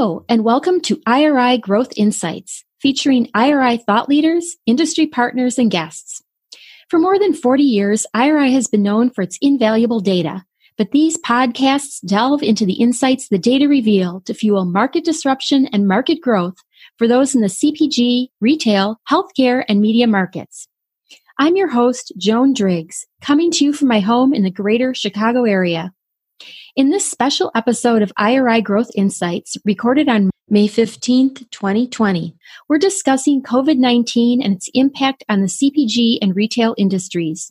Hello, and welcome to IRI Growth Insights, featuring IRI thought leaders, industry partners, and guests. For more than 40 years, IRI has been known for its invaluable data, but these podcasts delve into the insights the data reveal to fuel market disruption and market growth for those in the CPG, retail, healthcare, and media markets. I'm your host, Joan Driggs, coming to you from my home in the greater Chicago area. In this special episode of IRI Growth Insights, recorded on May 15th, 2020, we're discussing COVID 19 and its impact on the CPG and retail industries.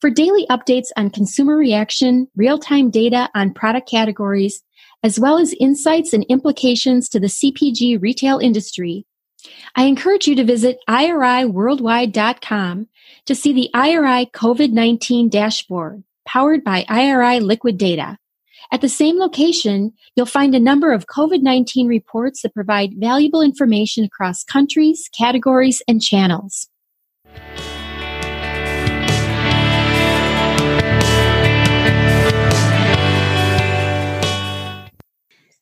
For daily updates on consumer reaction, real time data on product categories, as well as insights and implications to the CPG retail industry, I encourage you to visit IRIworldwide.com to see the IRI COVID 19 dashboard powered by IRI Liquid Data at the same location, you'll find a number of COVID 19 reports that provide valuable information across countries, categories, and channels.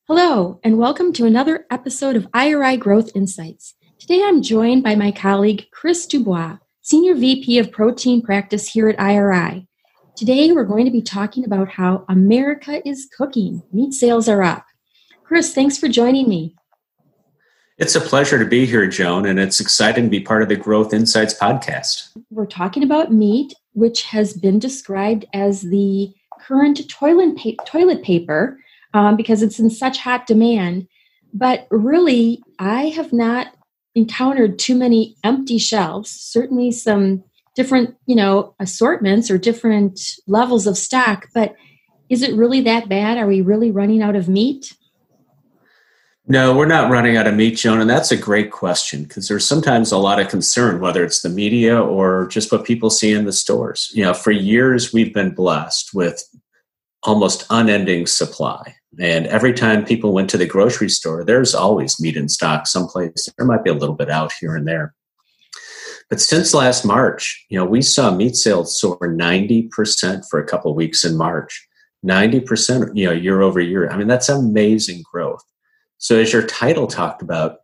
Hello, and welcome to another episode of IRI Growth Insights. Today I'm joined by my colleague Chris Dubois, Senior VP of Protein Practice here at IRI. Today, we're going to be talking about how America is cooking. Meat sales are up. Chris, thanks for joining me. It's a pleasure to be here, Joan, and it's exciting to be part of the Growth Insights podcast. We're talking about meat, which has been described as the current toilet, pa- toilet paper um, because it's in such hot demand. But really, I have not encountered too many empty shelves. Certainly, some different, you know, assortments or different levels of stock, but is it really that bad? Are we really running out of meat? No, we're not running out of meat, Joan, and that's a great question because there's sometimes a lot of concern, whether it's the media or just what people see in the stores. You know, for years we've been blessed with almost unending supply. And every time people went to the grocery store, there's always meat in stock someplace. There might be a little bit out here and there. But since last March, you know, we saw meat sales soar 90% for a couple of weeks in March. 90%, you know, year over year. I mean, that's amazing growth. So as your title talked about,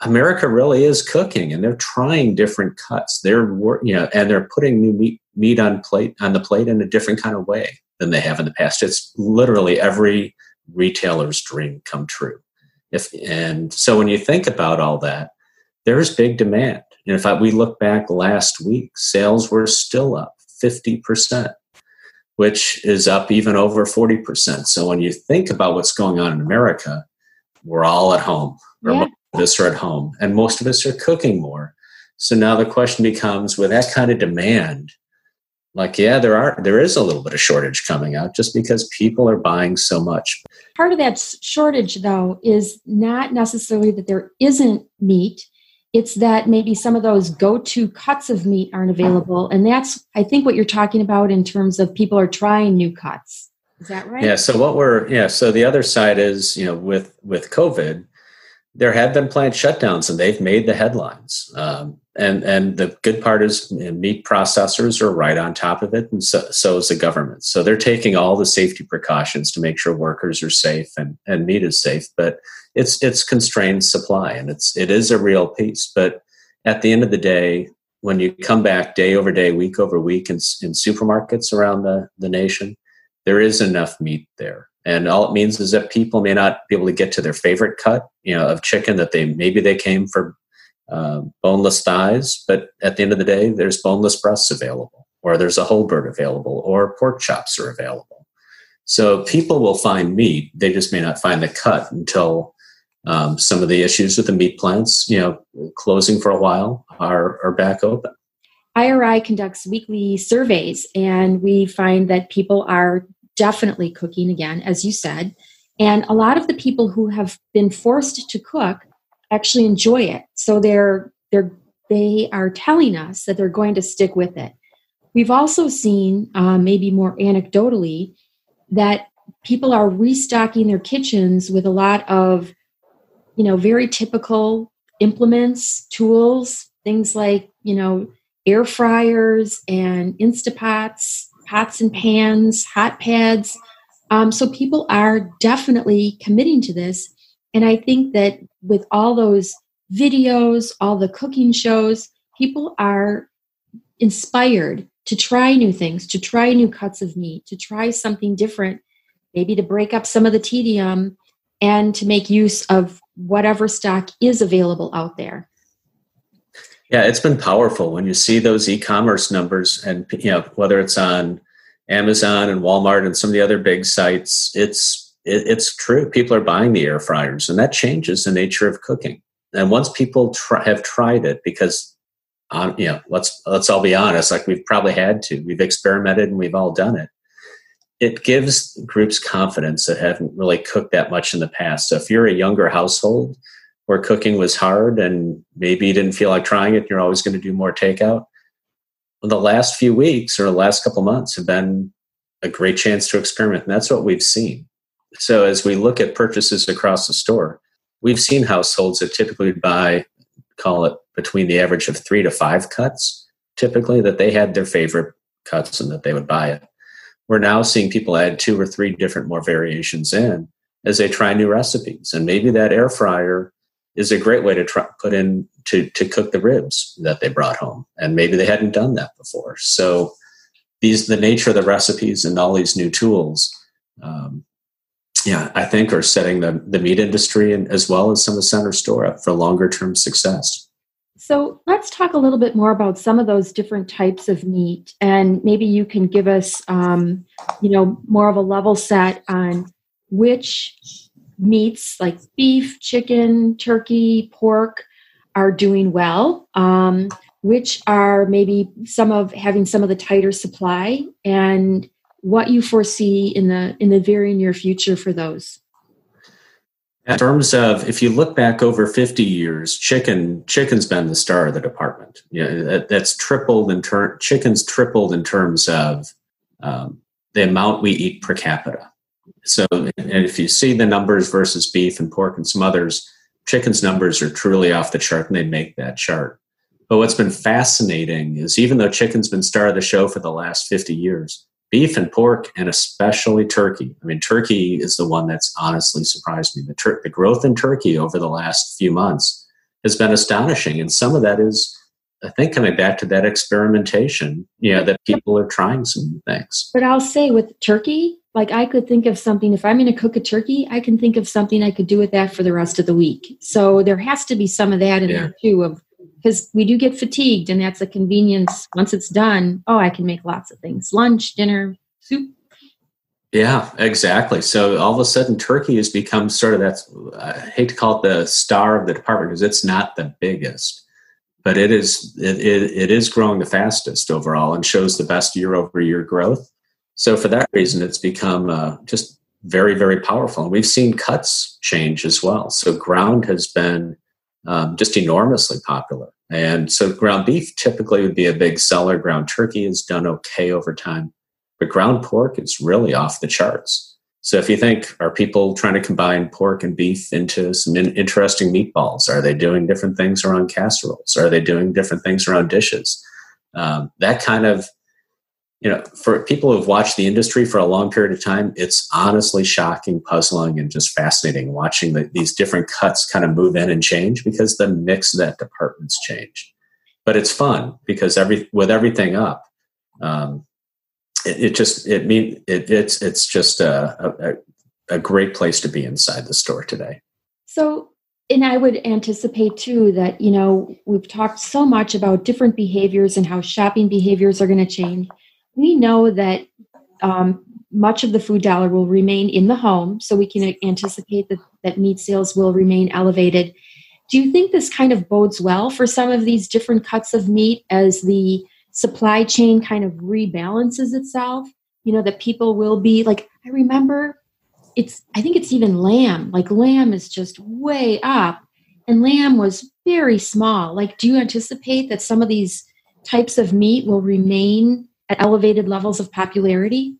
America really is cooking and they're trying different cuts. They're you know, and they're putting new meat meat on plate on the plate in a different kind of way than they have in the past. It's literally every retailer's dream come true. If and so when you think about all that, there's big demand. And in fact, we look back last week, sales were still up 50%, which is up even over 40%. So when you think about what's going on in America, we're all at home, or yeah. most of us are at home, and most of us are cooking more. So now the question becomes with that kind of demand, like yeah there are there is a little bit of shortage coming out just because people are buying so much part of that shortage though is not necessarily that there isn't meat it's that maybe some of those go-to cuts of meat aren't available. And that's i think what you're talking about in terms of people are trying new cuts. Is that right? Yeah so what we're yeah so the other side is you know with with covid there have been plant shutdowns and they've made the headlines. Um, and and the good part is you know, meat processors are right on top of it and so, so is the government. So they're taking all the safety precautions to make sure workers are safe and, and meat is safe. But it's it's constrained supply and it's it is a real piece but at the end of the day when you come back day over day week over week in, in supermarkets around the, the nation there is enough meat there. And all it means is that people may not be able to get to their favorite cut you know of chicken that they maybe they came for uh, boneless thighs but at the end of the day there's boneless breasts available or there's a whole bird available or pork chops are available. So people will find meat they just may not find the cut until um, some of the issues with the meat plants, you know, closing for a while are, are back open. IRI conducts weekly surveys, and we find that people are definitely cooking again, as you said. And a lot of the people who have been forced to cook actually enjoy it. So they're they're they are telling us that they're going to stick with it. We've also seen, uh, maybe more anecdotally, that people are restocking their kitchens with a lot of you know, very typical implements, tools, things like, you know, air fryers and Instapots, pots and pans, hot pads. Um, so people are definitely committing to this. And I think that with all those videos, all the cooking shows, people are inspired to try new things, to try new cuts of meat, to try something different, maybe to break up some of the tedium and to make use of whatever stock is available out there. Yeah, it's been powerful when you see those e-commerce numbers and you know whether it's on Amazon and Walmart and some of the other big sites, it's it, it's true. People are buying the air fryers, and that changes the nature of cooking. And once people try, have tried it, because um, you know, let's let's all be honest, like we've probably had to, we've experimented and we've all done it. It gives groups confidence that haven't really cooked that much in the past. So if you're a younger household where cooking was hard and maybe you didn't feel like trying it, you're always going to do more takeout. Well, the last few weeks or the last couple months have been a great chance to experiment, and that's what we've seen. So as we look at purchases across the store, we've seen households that typically buy, call it between the average of three to five cuts, typically that they had their favorite cuts and that they would buy it. We're now seeing people add two or three different more variations in as they try new recipes. And maybe that air fryer is a great way to try, put in to, to cook the ribs that they brought home. And maybe they hadn't done that before. So these, the nature of the recipes and all these new tools, um, yeah, I think are setting the, the meat industry and as well as some of the center store up for longer term success. So let's talk a little bit more about some of those different types of meat, and maybe you can give us, um, you know, more of a level set on which meats like beef, chicken, turkey, pork are doing well, um, which are maybe some of having some of the tighter supply, and what you foresee in the in the very near future for those. In terms of, if you look back over 50 years, chicken chicken's been the star of the department. You know, that, that's tripled in turn. Chicken's tripled in terms of um, the amount we eat per capita. So, and if you see the numbers versus beef and pork and some others, chicken's numbers are truly off the chart, and they make that chart. But what's been fascinating is even though chicken's been star of the show for the last 50 years, beef and pork, and especially turkey. I mean, turkey is the one that's honestly surprised me. The, tur- the growth in turkey over the last few months has been astonishing. And some of that is, I think, coming back to that experimentation, you know, that people are trying some new things. But I'll say with turkey, like I could think of something, if I'm going to cook a turkey, I can think of something I could do with that for the rest of the week. So there has to be some of that in yeah. there too of because we do get fatigued and that's a convenience. Once it's done oh i can make lots of things. Lunch dinner soup. Yeah exactly. So all of a sudden turkey has become sort of that's i hate to call it the star of the department because it's not the biggest but it is it, it, it is growing the fastest overall and shows the best year over year growth. So for that reason it's become uh, just very very powerful. And we've seen cuts change as well. So ground has been um, just enormously popular. And so ground beef typically would be a big seller. Ground turkey has done okay over time, but ground pork is really off the charts. So if you think, are people trying to combine pork and beef into some in- interesting meatballs? Are they doing different things around casseroles? Are they doing different things around dishes? Um, that kind of you know, for people who've watched the industry for a long period of time, it's honestly shocking, puzzling, and just fascinating watching the, these different cuts kind of move in and change because the mix of that department's changed. But it's fun because every with everything up, um, it, it, just it mean it, it's it's just a, a a great place to be inside the store today. So and I would anticipate too that, you know, we've talked so much about different behaviors and how shopping behaviors are going to change we know that um, much of the food dollar will remain in the home, so we can anticipate that, that meat sales will remain elevated. Do you think this kind of bodes well for some of these different cuts of meat as the supply chain kind of rebalances itself? You know, that people will be like, I remember it's, I think it's even lamb. Like, lamb is just way up, and lamb was very small. Like, do you anticipate that some of these types of meat will remain at elevated levels of popularity?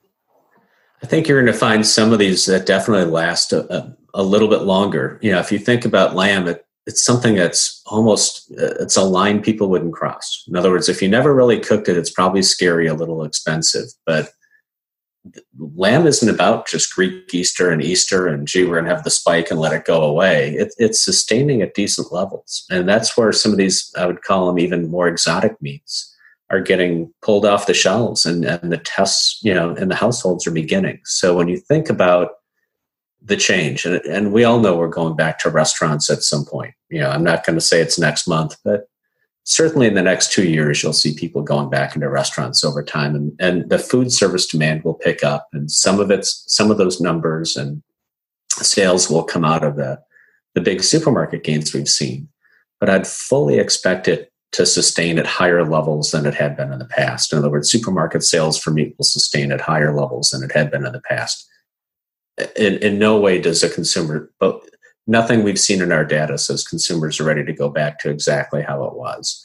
I think you're going to find some of these that definitely last a, a, a little bit longer. You know, if you think about lamb, it, it's something that's almost uh, it's a line people wouldn't cross. In other words, if you never really cooked it, it's probably scary, a little expensive. But lamb isn't about just Greek Easter and Easter and gee, we're to have the spike and let it go away. It, it's sustaining at decent levels. And that's where some of these, I would call them even more exotic meats, are getting pulled off the shelves and, and the tests, you know, in the households are beginning. So when you think about the change, and, and we all know we're going back to restaurants at some point, you know, I'm not going to say it's next month, but certainly in the next two years, you'll see people going back into restaurants over time, and, and the food service demand will pick up, and some of it's some of those numbers and sales will come out of the the big supermarket gains we've seen. But I'd fully expect it to sustain at higher levels than it had been in the past. In other words, supermarket sales for meat will sustain at higher levels than it had been in the past. In, in no way does a consumer, but nothing we've seen in our data says consumers are ready to go back to exactly how it was.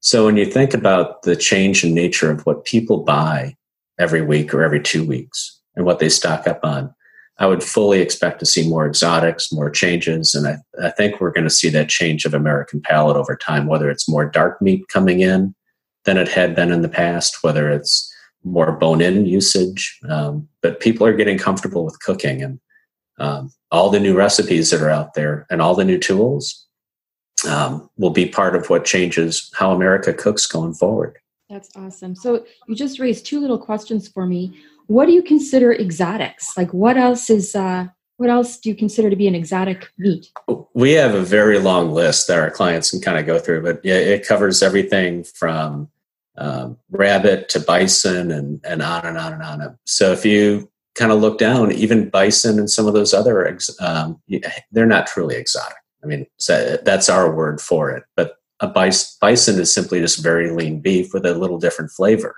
So when you think about the change in nature of what people buy every week or every two weeks and what they stock up on, I would fully expect to see more exotics, more changes. And I, I think we're going to see that change of American palate over time, whether it's more dark meat coming in than it had been in the past, whether it's more bone in usage. Um, but people are getting comfortable with cooking. And um, all the new recipes that are out there and all the new tools um, will be part of what changes how America cooks going forward. That's awesome. So you just raised two little questions for me. What do you consider exotics? Like what else is uh, what else do you consider to be an exotic meat? We have a very long list that our clients can kind of go through, but yeah, it covers everything from um, rabbit to bison and, and on and on and on. So if you kind of look down, even bison and some of those other, um, they're not truly exotic. I mean, that's our word for it. But a bison is simply just very lean beef with a little different flavor.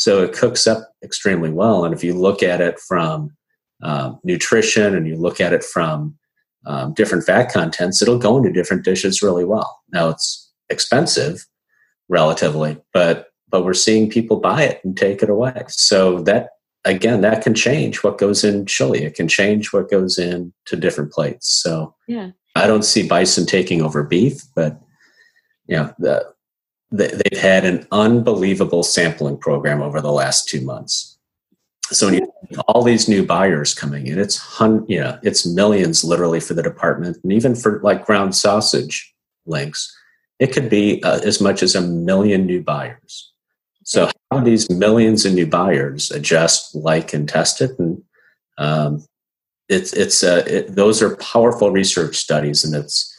So it cooks up extremely well. And if you look at it from um, nutrition and you look at it from um, different fat contents, it'll go into different dishes really well. Now it's expensive relatively, but but we're seeing people buy it and take it away. So that again, that can change what goes in chili. It can change what goes in to different plates. So yeah, I don't see bison taking over beef, but you know, the, the, they've had an unbelievable sampling program over the last two months. So when you all these new buyers coming in, it's hun- you know, it's millions literally for the department, and even for like ground sausage links, it could be uh, as much as a million new buyers. So how these millions of new buyers adjust, like, and test it, and um, it's it's uh, it, those are powerful research studies, and it's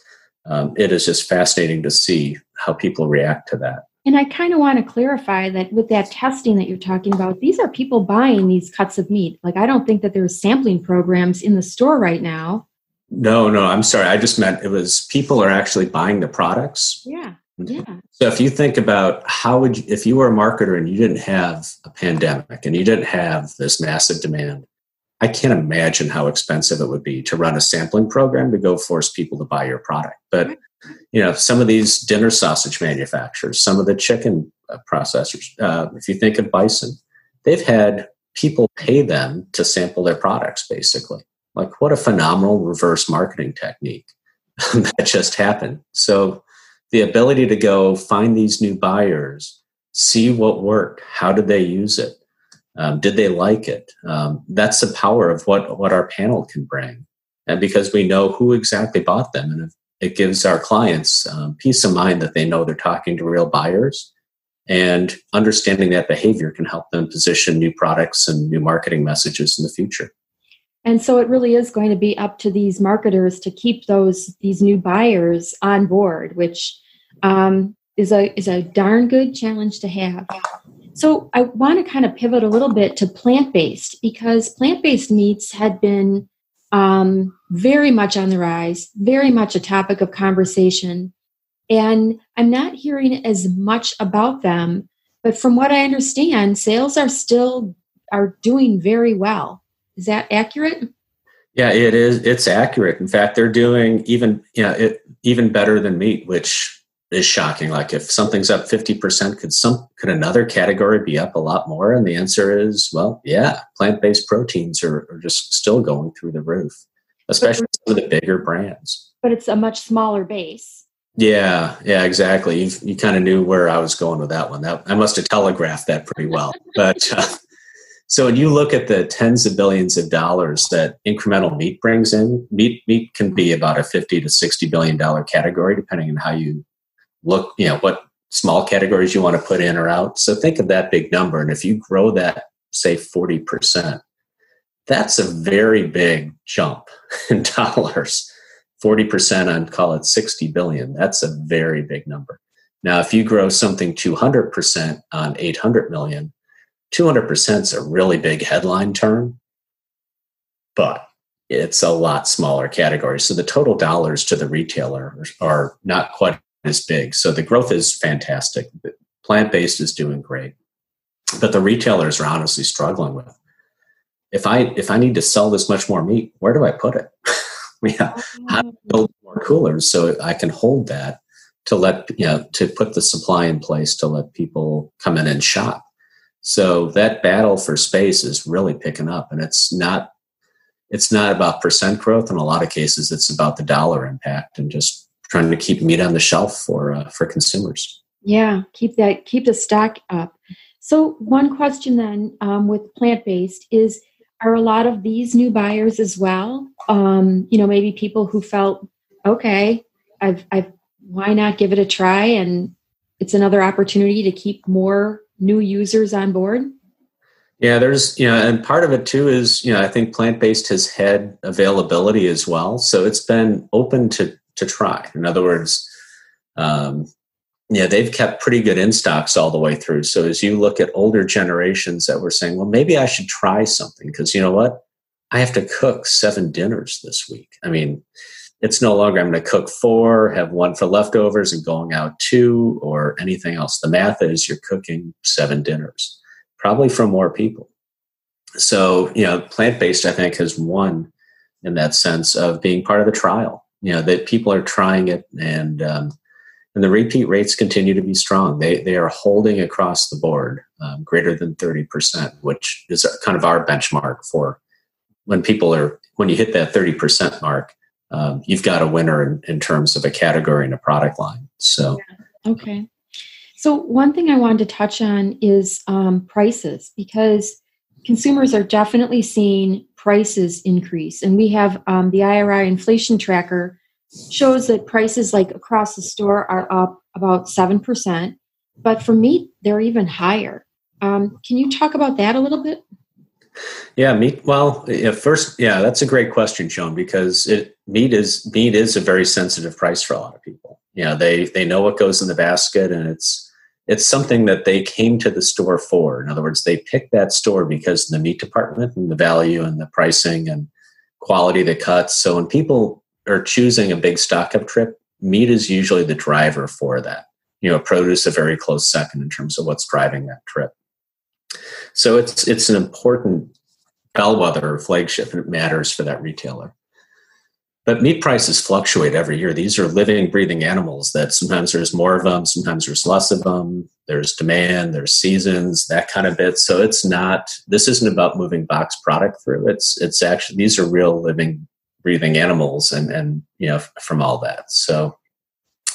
um, it is just fascinating to see how people react to that. And I kind of want to clarify that with that testing that you're talking about, these are people buying these cuts of meat. Like I don't think that there's sampling programs in the store right now. No, no, I'm sorry. I just meant it was people are actually buying the products. Yeah. Mm-hmm. Yeah. So if you think about how would you, if you were a marketer and you didn't have a pandemic and you didn't have this massive demand, I can't imagine how expensive it would be to run a sampling program to go force people to buy your product. But you know, some of these dinner sausage manufacturers, some of the chicken uh, processors, uh, if you think of Bison, they've had people pay them to sample their products. Basically, like what a phenomenal reverse marketing technique that just happened. So the ability to go find these new buyers, see what worked, how did they use it, um, did they like it? Um, that's the power of what what our panel can bring, and because we know who exactly bought them, and it gives our clients um, peace of mind that they know they're talking to real buyers, and understanding that behavior can help them position new products and new marketing messages in the future. And so it really is going to be up to these marketers to keep those these new buyers on board, which um, is a is a darn good challenge to have. So I want to kind of pivot a little bit to plant based because plant based meats had been um, very much on the rise, very much a topic of conversation, and I'm not hearing as much about them. But from what I understand, sales are still are doing very well. Is that accurate? Yeah, it is. It's accurate. In fact, they're doing even you know it, even better than meat, which is shocking. Like if something's up 50%, could some could another category be up a lot more? And the answer is, well, yeah, plant-based proteins are, are just still going through the roof, especially some of the bigger brands. But it's a much smaller base. Yeah, yeah, exactly. You, you kind of knew where I was going with that one. That I must have telegraphed that pretty well. but uh, So when you look at the tens of billions of dollars that incremental meat brings in, meat meat can be about a fifty to sixty billion dollar category, depending on how you look. You know what small categories you want to put in or out. So think of that big number, and if you grow that, say forty percent, that's a very big jump in dollars. Forty percent on call it sixty billion. That's a very big number. Now, if you grow something two hundred percent on eight hundred million 200% is a really big headline term, but it's a lot smaller category. So the total dollars to the retailer are not quite as big. So the growth is fantastic. Plant based is doing great, but the retailers are honestly struggling with. If I if I need to sell this much more meat, where do I put it? yeah, how to build more coolers so I can hold that to let you know to put the supply in place to let people come in and shop. So that battle for space is really picking up, and it's not it's not about percent growth. In a lot of cases, it's about the dollar impact and just trying to keep meat on the shelf for uh, for consumers. Yeah, keep that keep the stock up. So one question then um, with plant based is: Are a lot of these new buyers as well? Um, you know, maybe people who felt okay, I've I've why not give it a try and it's another opportunity to keep more new users on board? Yeah, there's, you know, and part of it too is, you know, I think plant based has had availability as well. So it's been open to, to try. In other words, um, yeah, they've kept pretty good in stocks all the way through. So as you look at older generations that were saying, well, maybe I should try something because you know what? I have to cook seven dinners this week. I mean, it's no longer I'm going to cook four, have one for leftovers, and going out two, or anything else. The math is you're cooking seven dinners, probably for more people. So, you know, plant based, I think, has won in that sense of being part of the trial. You know, that people are trying it and, um, and the repeat rates continue to be strong. They, they are holding across the board um, greater than 30%, which is kind of our benchmark for when people are, when you hit that 30% mark, um, you've got a winner in, in, terms of a category and a product line. So, yeah. okay. So, one thing I wanted to touch on is um, prices because consumers are definitely seeing prices increase. And we have um, the IRI inflation tracker shows that prices like across the store are up about 7%. But for meat, they're even higher. Um, can you talk about that a little bit? Yeah, meat. Well, yeah, first, yeah, that's a great question, Joan, because it, meat is meat is a very sensitive price for a lot of people. You know, they they know what goes in the basket, and it's it's something that they came to the store for. In other words, they picked that store because the meat department and the value and the pricing and quality the cuts. So when people are choosing a big stock up trip, meat is usually the driver for that. You know, produce a very close second in terms of what's driving that trip. So it's it's an important bellwether or flagship, and it matters for that retailer. But meat prices fluctuate every year. These are living, breathing animals that sometimes there's more of them, sometimes there's less of them. There's demand, there's seasons, that kind of bit. So it's not. This isn't about moving box product through. It's it's actually these are real, living, breathing animals, and and you know from all that. So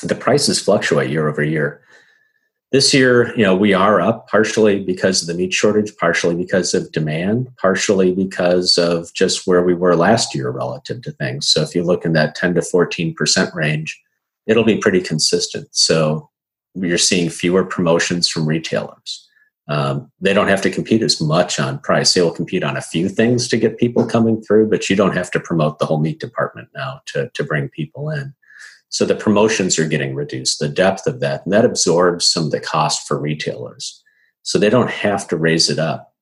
the prices fluctuate year over year. This year, you know, we are up partially because of the meat shortage, partially because of demand, partially because of just where we were last year relative to things. So if you look in that 10 to 14% range, it'll be pretty consistent. So you're seeing fewer promotions from retailers. Um, they don't have to compete as much on price. They will compete on a few things to get people coming through, but you don't have to promote the whole meat department now to, to bring people in. So the promotions are getting reduced, the depth of that, and that absorbs some of the cost for retailers. So they don't have to raise it up.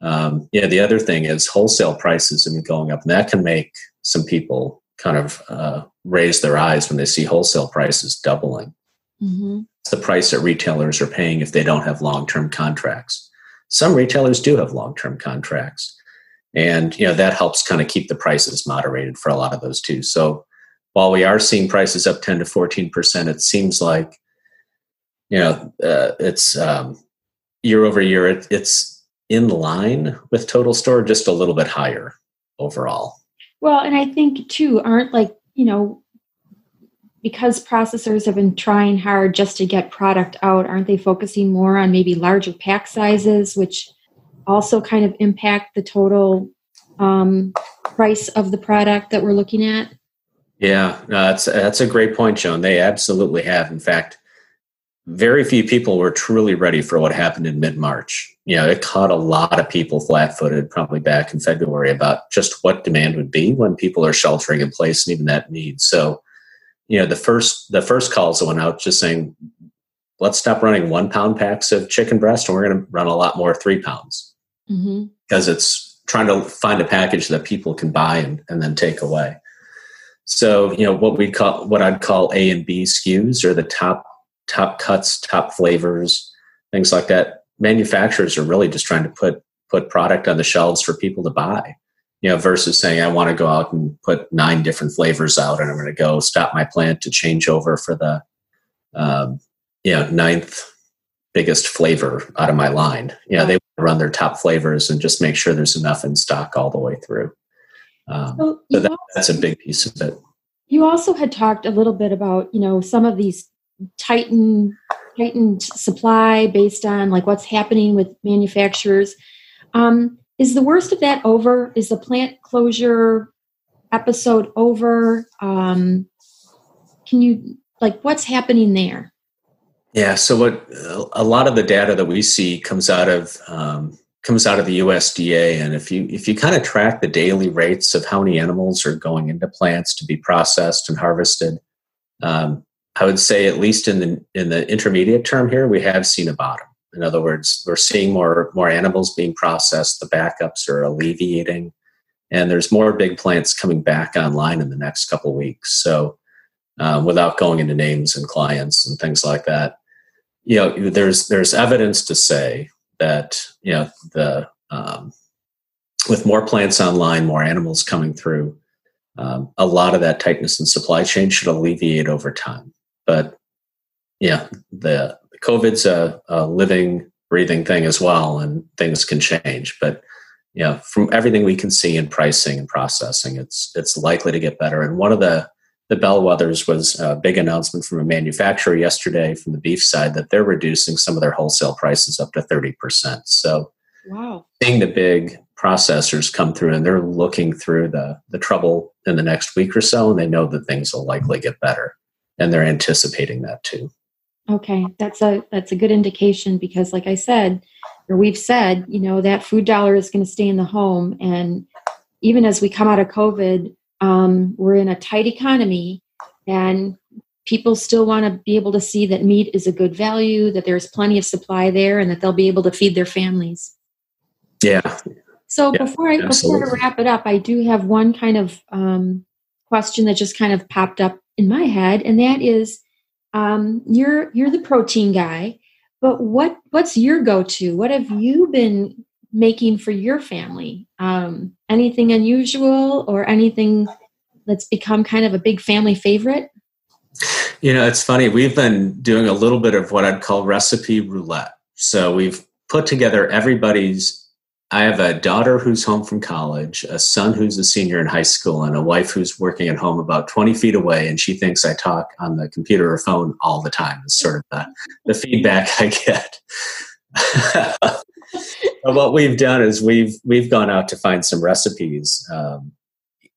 Um, yeah, the other thing is wholesale prices have been going up, and that can make some people kind of uh, raise their eyes when they see wholesale prices doubling. Mm-hmm. It's the price that retailers are paying if they don't have long term contracts. Some retailers do have long term contracts, and you know that helps kind of keep the prices moderated for a lot of those too. So while we are seeing prices up 10 to 14%, it seems like, you know, uh, it's um, year over year, it, it's in line with total store, just a little bit higher overall. Well, and I think too, aren't like, you know, because processors have been trying hard just to get product out, aren't they focusing more on maybe larger pack sizes, which also kind of impact the total um, price of the product that we're looking at? Yeah, no, that's that's a great point, Joan. They absolutely have. In fact, very few people were truly ready for what happened in mid March. You know, it caught a lot of people flat footed, probably back in February, about just what demand would be when people are sheltering in place and even that need. So, you know, the first the first calls that went out just saying, let's stop running one pound packs of chicken breast and we're going to run a lot more three pounds mm-hmm. because it's trying to find a package that people can buy and, and then take away. So, you know, what we call what I'd call A and B SKUs or the top top cuts, top flavors, things like that. Manufacturers are really just trying to put put product on the shelves for people to buy. You know, versus saying I want to go out and put nine different flavors out, and I'm going to go stop my plant to change over for the, um, you know, ninth biggest flavor out of my line. You know, they run their top flavors and just make sure there's enough in stock all the way through. Um, so, so that, also, that's a big piece of it. You also had talked a little bit about you know some of these tighten tightened supply based on like what's happening with manufacturers. Um, is the worst of that over? Is the plant closure episode over? Um, can you like what's happening there? Yeah, so what a lot of the data that we see comes out of um, comes out of the USDA, and if you if you kind of track the daily rates of how many animals are going into plants to be processed and harvested, um, I would say at least in the in the intermediate term here, we have seen a bottom. In other words, we're seeing more more animals being processed. The backups are alleviating, and there's more big plants coming back online in the next couple weeks. So, um, without going into names and clients and things like that, you know, there's there's evidence to say that you know the um, with more plants online, more animals coming through, um, a lot of that tightness in supply chain should alleviate over time. But yeah, the, COVID's a, a, living, breathing thing as well, and things can change. But yeah, from everything we can see in pricing and processing, it's it's likely to get better. And one of the the bellwethers was a big announcement from a manufacturer yesterday from the beef side that they're reducing some of their wholesale prices up to 30%. So wow. seeing the big processors come through and they're looking through the, the trouble in the next week or so and they know that things will likely get better and they're anticipating that too. Okay, that's a that's a good indication because like I said or we've said, you know, that food dollar is going to stay in the home and even as we come out of COVID, um, we're in a tight economy, and people still want to be able to see that meat is a good value, that there's plenty of supply there, and that they'll be able to feed their families. Yeah. So yeah, before I absolutely. before I wrap it up, I do have one kind of um, question that just kind of popped up in my head, and that is, um, you're you're the protein guy, but what what's your go to? What have you been making for your family? Um, anything unusual or anything that's become kind of a big family favorite? You know, it's funny. We've been doing a little bit of what I'd call recipe roulette. So we've put together everybody's. I have a daughter who's home from college, a son who's a senior in high school, and a wife who's working at home about 20 feet away. And she thinks I talk on the computer or phone all the time, is sort of the, the feedback I get. what we've done is we've we've gone out to find some recipes, um,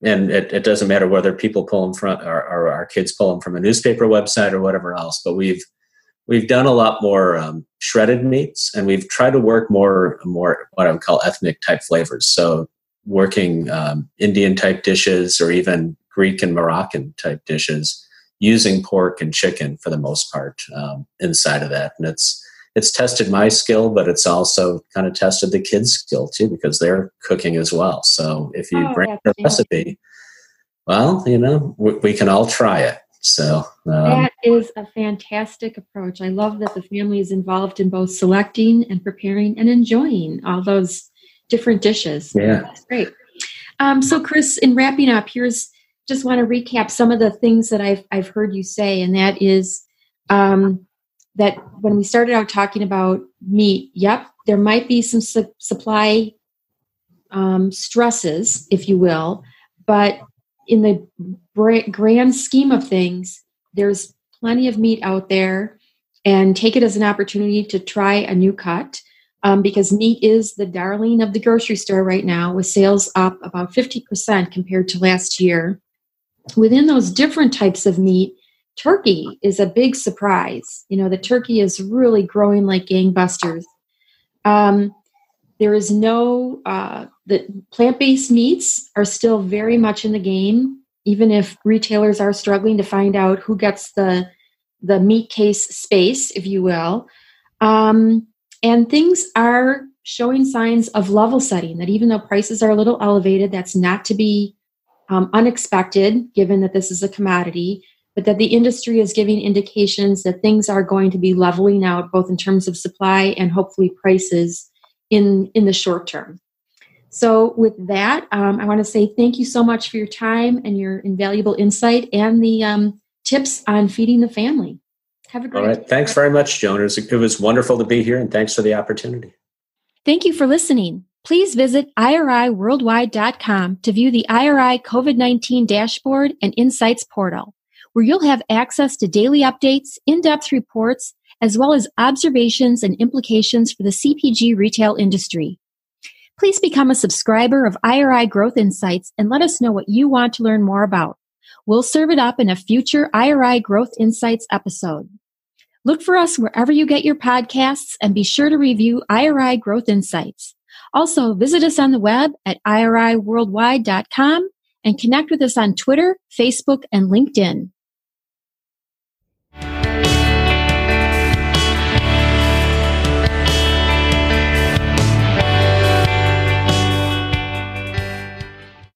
and it, it, doesn't matter whether people pull them from or, or, our kids pull them from a newspaper website or whatever else. But we've we've done a lot more um, shredded meats, and we've tried to work more more what I would call ethnic type flavors. So working um, Indian type dishes or even Greek and Moroccan type dishes using pork and chicken for the most part um, inside of that, and it's it's tested my skill, but it's also kind of tested the kids' skill too because they're cooking as well. So if you oh, bring a recipe, well, you know, we, we, can all try it. So um, that is a fantastic approach. I love that the family is involved in both selecting and preparing and enjoying all those different dishes. Yeah, that's great. Um, so, Chris, in wrapping up, here's just want to recap some of the things that I've I've heard you say, and that is. Um, that when we started out talking about meat, yep, there might be some su- supply um, stresses, if you will, but in the bra- grand scheme of things, there's plenty of meat out there, and take it as an opportunity to try a new cut. um, because meat is the darling of the grocery store right now, with sales up about 50% compared to last year. Within those different types of meat, turkey is a big surprise. You know, the turkey is really growing like gangbusters. Um, there is no, uh, the plant based meats are still very much in the game, even if retailers are struggling to find out who gets the, the meat case space, if you will. Um, and things are showing signs of level setting, that even though prices are a little elevated, that's not to be um, unexpected given that this is a commodity, but that the industry is giving indications that things are going to be leveling out both in terms of supply and hopefully prices in, in the short term. So, with that, um, I want to say thank you so much for your time and your invaluable insight and the um, tips on feeding the family. Have a great All right. Day. Thanks very much, Joan. It was, it was wonderful to be here, and thanks for the opportunity. Thank you for listening. Please visit IRIworldwide.com to view the IRI COVID 19 dashboard and insights portal, where you'll have access to daily updates, in depth reports, as well as observations and implications for the CPG retail industry. Please become a subscriber of IRI Growth Insights and let us know what you want to learn more about. We'll serve it up in a future IRI Growth Insights episode. Look for us wherever you get your podcasts and be sure to review IRI Growth Insights. Also, visit us on the web at iriworldwide.com and connect with us on Twitter, Facebook, and LinkedIn.